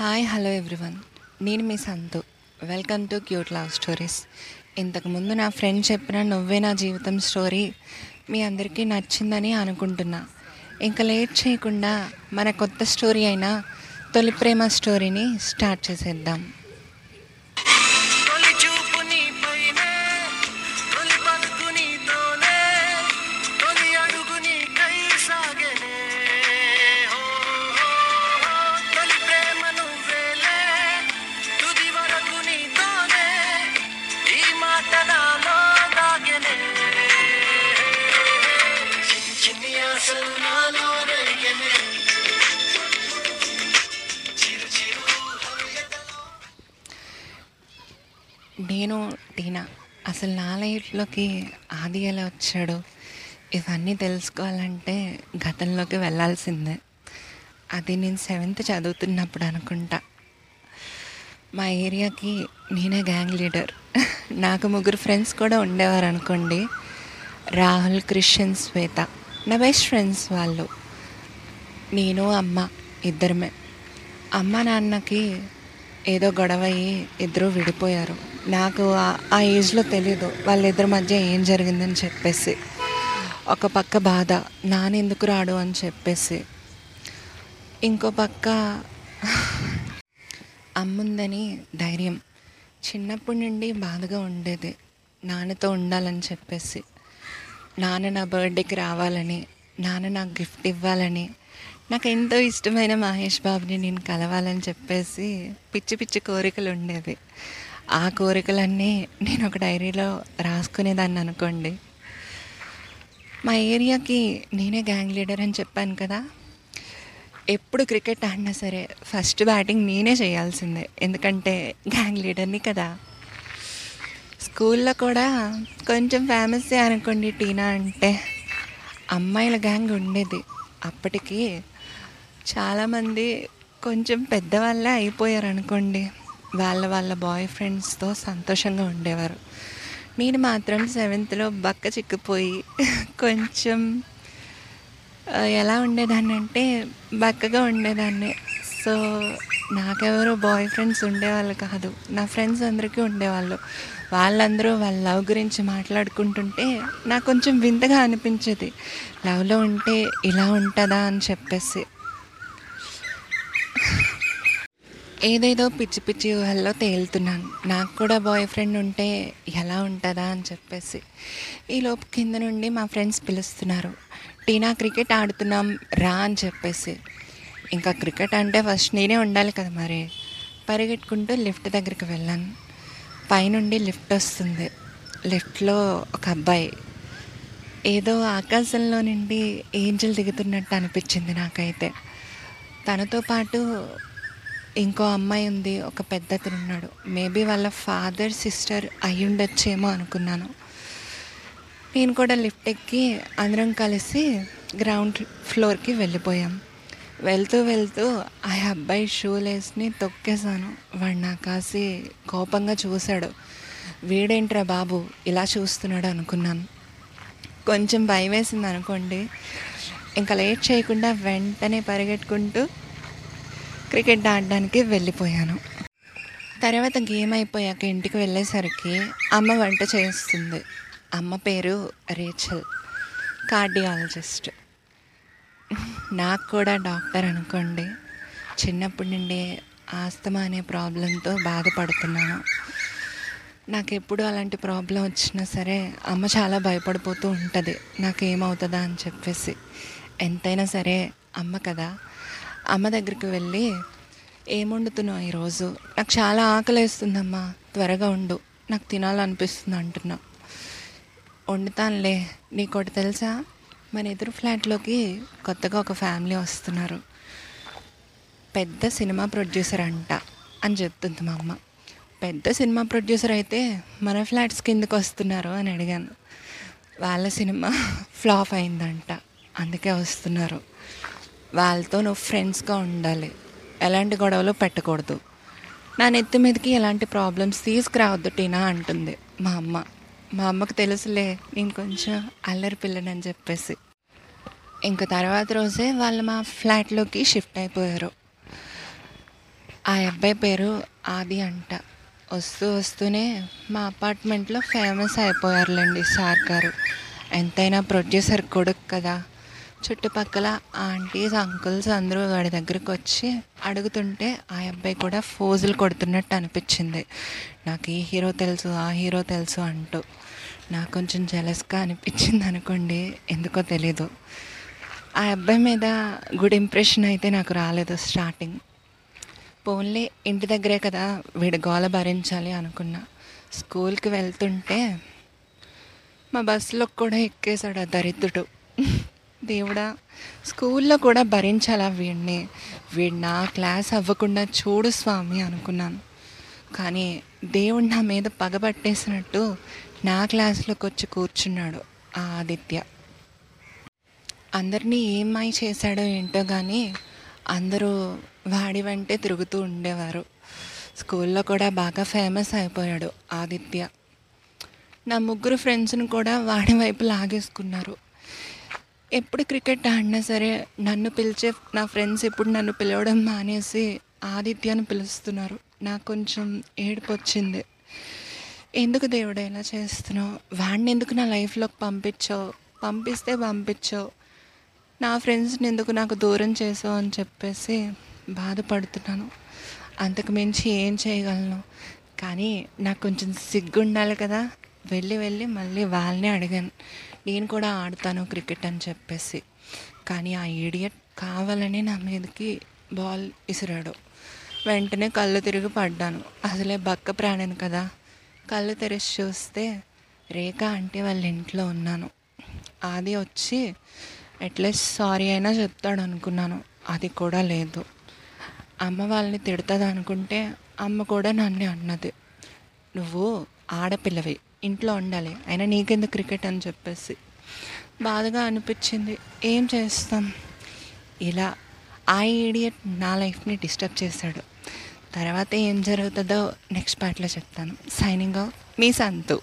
Hi hello everyone నేను మీ Santhu. Welcome to cute love stories ఇంతకుముందు నా ఫ్రెండ్ చెప్పిన నువ్వే నా జీవితం స్టోరీ మీ అందరికీ నచ్చిందని అనుకుంటున్నా. ఇంకా లేట్ చేయకుండా మన కొత్త స్టోరీ అయిన తొలి ప్రేమ స్టోరీని స్టార్ట్ చేసేద్దాం. నేను టీనా అసలు నా లైఫ్లోకి ఆది ఎలా వచ్చాడు ఇవన్నీ తెలుసుకోవాలంటే గతంలోకి వెళ్ళాల్సిందే. అది నేను సెవెంత్ చదువుతున్నప్పుడు అనుకుంటా. మా ఏరియాకి నేనే గ్యాంగ్ లీడర్. నాకు ముగ్గురు ఫ్రెండ్స్ కూడా ఉండేవారు అనుకోండి రాహుల్ క్రిస్టియన్ శ్వేత. నా బెస్ట్ ఫ్రెండ్స్ వాళ్ళు. నేను అమ్మ ఇద్దరమే. అమ్మ నాన్నకి ఏదో గొడవ అయ్యి ఇద్దరు విడిపోయారు. నాకు ఆ- ఆ ఏజ్లో తెలీదు. వాళ్ళిద్దరి మధ్య ఏం జరిగిందని చెప్పేసి. ఒక పక్క బాధ నానెందుకు రాడు? అని చెప్పేసి. ఇంకో పక్క అమ్ముందని ధైర్యం. చిన్నప్పటి నుండి బాధగా ఉండేది. నాన్నతో ఉండాలని చెప్పేసి. నాన్న నా బర్త్డేకి రావాలని నాన్న నాకు గిఫ్ట్ ఇవ్వాలని నాకు ఎంతో ఇష్టమైన మహేష్ బాబుని నేను కలవాలని చెప్పేసి పిచ్చి పిచ్చి కోరికలు ఉండేవి. ఆ కోరికలన్నీ నేను ఒక డైరీలో రాసుకునేదాన్ని అనుకోండి. మా ఏరియాకి నేనే గ్యాంగ్ లీడర్ అని చెప్పాను కదా. ఎప్పుడు క్రికెట్ ఆడినా సరే ఫస్ట్ బ్యాటింగ్ నేనే చేయాల్సిందే. ఎందుకంటే గ్యాంగ్ లీడర్ని కదా. స్కూల్లో కూడా కొంచెం ఫేమస్ అనుకోండి టీనా అంటే. అమ్మాయిల గ్యాంగ్ ఉండేది. అప్పటికి చాలామంది కొంచెం పెద్దవాళ్ళే అయిపోయారు అనుకోండి. వాళ్ళ వాళ్ళ బాయ్ ఫ్రెండ్స్తో సంతోషంగా ఉండేవారు. నేను మాత్రం సెవెంత్లో బక్క చిక్కిపోయి కొంచెం ఎలా ఉండేదాన్ని అంటే బక్కగా ఉండేదాన్ని. సో నాకెవరో బాయ్ ఫ్రెండ్స్ ఉండేవాళ్ళు కాదు. నా ఫ్రెండ్స్ అందరికీ ఉండేవాళ్ళు. వాళ్ళందరూ వాళ్ళ లవ్ గురించి మాట్లాడుకుంటుంటే నాకు కొంచెం వింతగా అనిపించేది. లవ్లో ఉంటే ఇలా ఉంటుందా అని చెప్పేసి. ఏదేదో పిచ్చి పిచ్చి ఊహల్లో తేలుతున్నాను. నాకు కూడా బాయ్ ఫ్రెండ్ ఉంటే ఎలా ఉంటుందా అని చెప్పేసి. ఈలోపు కింద నుండి మా ఫ్రెండ్స్ పిలుస్తున్నారు. టీనా క్రికెట్ ఆడుతున్నాం రా అని చెప్పేసి. ఇంకా క్రికెట్ అంటే ఫస్ట్ నేనే ఉండాలి కదా మరి. పరిగెట్టుకుంటూ లిఫ్ట్ దగ్గరికి వెళ్ళాను. పైనుండి లిఫ్ట్ వస్తుంది. లిఫ్ట్లో ఒక అబ్బాయి. ఏదో ఆకాశంలో నుండి ఏంజల్ దిగుతున్నట్టు అనిపించింది నాకైతే. తనతో పాటు ఇంకో అమ్మాయి ఉంది ఒక పెద్ద అతను ఉన్నాడు. మేబీ వాళ్ళ ఫాదర్ సిస్టర్ అయి ఉండొచ్చేమో అనుకున్నాను. నేను కూడా లిఫ్ట్ ఎక్కి అందరం కలిసి గ్రౌండ్ ఫ్లోర్కి వెళ్ళిపోయాం. వెళ్తూ వెళ్తూ ఆ అబ్బాయి షూ లేస్ని తొక్కేశాను. వాడు నా కాసి కోపంగా చూశాడు. వీడేంట్రా బాబు? ఇలా చూస్తున్నాడు అనుకున్నాను. కొంచెం భయం వేసింది అనుకోండి. ఇంకా లేట్ చేయకుండా వెంటనే పరిగెట్టుకుంటూ క్రికెట్ ఆడడానికి వెళ్ళిపోయాను. తర్వాత గేమ్ అయిపోయాక ఇంటికి వెళ్ళేసరికి అమ్మ వంట చేస్తుంది. అమ్మ పేరు రేచల్. కార్డియాలజిస్ట్. నాకు కూడా డాక్టర్ అనుకోండి చిన్నప్పటి నుండి ఆస్తమా అనే ప్రాబ్లంతో బాధపడుతున్నాను. నాకు ఎప్పుడు అలాంటి ప్రాబ్లం వచ్చినా సరే అమ్మ చాలా భయపడిపోతూ ఉంటుంది నాకు ఏమవుతుందా అని చెప్పేసి. ఎంతైనా సరే అమ్మ కదా. అమ్మ దగ్గరికి వెళ్ళి ఏం వండుతున్నావు ఈరోజు? నాకు చాలా ఆకలి వేస్తుందమ్మా త్వరగా ఉండు నాకు తినాలనిపిస్తుంది అంటున్నా. వండుతానులే నీకోటి తెలుసా? మన ఎదురు ఫ్లాట్లోకి కొత్తగా ఒక ఫ్యామిలీ వస్తున్నారు. పెద్ద సినిమా ప్రొడ్యూసర్ అంట అని చెప్తుంది మా అమ్మ. పెద్ద సినిమా ప్రొడ్యూసర్ అయితే మన ఫ్లాట్స్ కిందకు వస్తున్నారు అని అడిగాను. వాళ్ళ సినిమా ఫ్లాప్ అయిందంట అందుకే వస్తున్నారు. వాళ్ళతో నువ్వు ఫ్రెండ్స్గా ఉండాలి ఎలాంటి గొడవలు పెట్టకూడదు. నా నెత్తి మీదకి ఎలాంటి ప్రాబ్లమ్స్ తీసుకురావద్దు టీనా అంటుంది మా అమ్మ. మా అమ్మకు తెలుసులే నేను కొంచెం అల్లరి పిల్లనని చెప్పేసి. ఇంక తర్వాత రోజే వాళ్ళు మా ఫ్లాట్లోకి షిఫ్ట్ అయిపోయారు. ఆ అబ్బాయి పేరు ఆది అంట. వస్తూ వస్తూనే మా అపార్ట్మెంట్లో ఫేమస్ అయిపోయారులేండి సార్ గారు. ఎంతైనా ప్రొడ్యూసర్ కొడుకు కదా. చుట్టుపక్కల ఆంటీస్ అంకుల్స్ అందరూ వాడి దగ్గరికి వచ్చి అడుగుతుంటే ఆ అబ్బాయి కూడా ఫోజులు కొడుతున్నట్టు అనిపించింది. నాకు ఈ హీరో తెలుసు ఆ హీరో తెలుసు అంటూ. నాకు కొంచెం జలస్గా అనిపించింది అనుకోండి ఎందుకో తెలీదు. ఆ అబ్బాయి మీద గుడ్ ఇంప్రెషన్ అయితే నాకు రాలేదు స్టార్టింగ్. పోన్లే ఇంటి దగ్గరే కదా వీడి గోల భరించాలి అనుకున్నా. స్కూల్కి వెళ్తుంటే మా బస్సులో కూడా ఎక్కేశాడు ఆ దరిద్రుడు. దేవుడా స్కూల్లో కూడా భరించాలా వీడిని? వీడు నా క్లాస్ అవ్వకుండా చూడు స్వామి అనుకున్నాను. కానీ దేవుడు నా మీద పగబట్టేసినట్టు నా క్లాస్లోకి వచ్చి కూర్చున్నాడు ఆ ఆదిత్య. అందరినీ ఏమై చేశాడో ఏంటో కానీ అందరూ వాడి వెంటే తిరుగుతూ ఉండేవారు. స్కూల్లో కూడా బాగా ఫేమస్ అయిపోయాడు ఆదిత్య. నా ముగ్గురు ఫ్రెండ్స్ని కూడా వాడి వైపు లాగేసుకున్నారు. ఎప్పుడు క్రికెట్ ఆడినా సరే నన్ను పిలిచే నా ఫ్రెండ్స్ ఇప్పుడు నన్ను పిలవడం మానేసి ఆదిత్యను పిలుస్తున్నారు. నాకు కొంచెం ఏడుపు వచ్చింది. ఎందుకు దేవుడు ఇలా చేస్తున్నావు? వాడిని ఎందుకు నా లైఫ్లోకి పంపించావు? పంపిస్తే పంపించావు. నా ఫ్రెండ్స్ని ఎందుకు నాకు దూరం చేసావు? అని చెప్పేసి బాధపడుతున్నాను. అంతకు మించి ఏం చేయగలను? కానీ నాకు కొంచెం సిగ్గు ఉండాలి కదా. వెళ్ళి వెళ్ళి మళ్ళీ వాళ్ళనే అడిగాను. నేను కూడా ఆడతాను క్రికెట్ అని చెప్పేసి. కానీ ఆ ఈడియట్ కావాలని నా మీదకి బాల్ విసిరాడు. వెంటనే కళ్ళు తిరిగి పడ్డాను. అసలే బక్క ప్రాణిని కదా. కళ్ళు తెరిచి చూస్తే రేఖ అంటే వాళ్ళ ఇంట్లో ఉన్నాను. అది వచ్చి అట్లీస్ట్ సారీ అయినా చెప్తాడు అనుకున్నాను. అది కూడా లేదు. అమ్మ వాళ్ళని తిడుతుంది అనుకుంటే అమ్మ కూడా నన్ను అన్నది. నువ్వు ఆడపిల్లవి. ఇంట్లో ఉండాలి. అయినా నీకెందుకు క్రికెట్ అని చెప్పేసి. బాధగా అనిపించింది. ఏం చేస్తాం? ఇలా ఆ ఈడియట్ నా లైఫ్ని డిస్టర్బ్ చేశాడు. తర్వాత ఏం జరుగుతుందో నెక్స్ట్ పార్ట్లో చెప్తాను. సైనింగ్ ఆఫ్ మీ సంతు.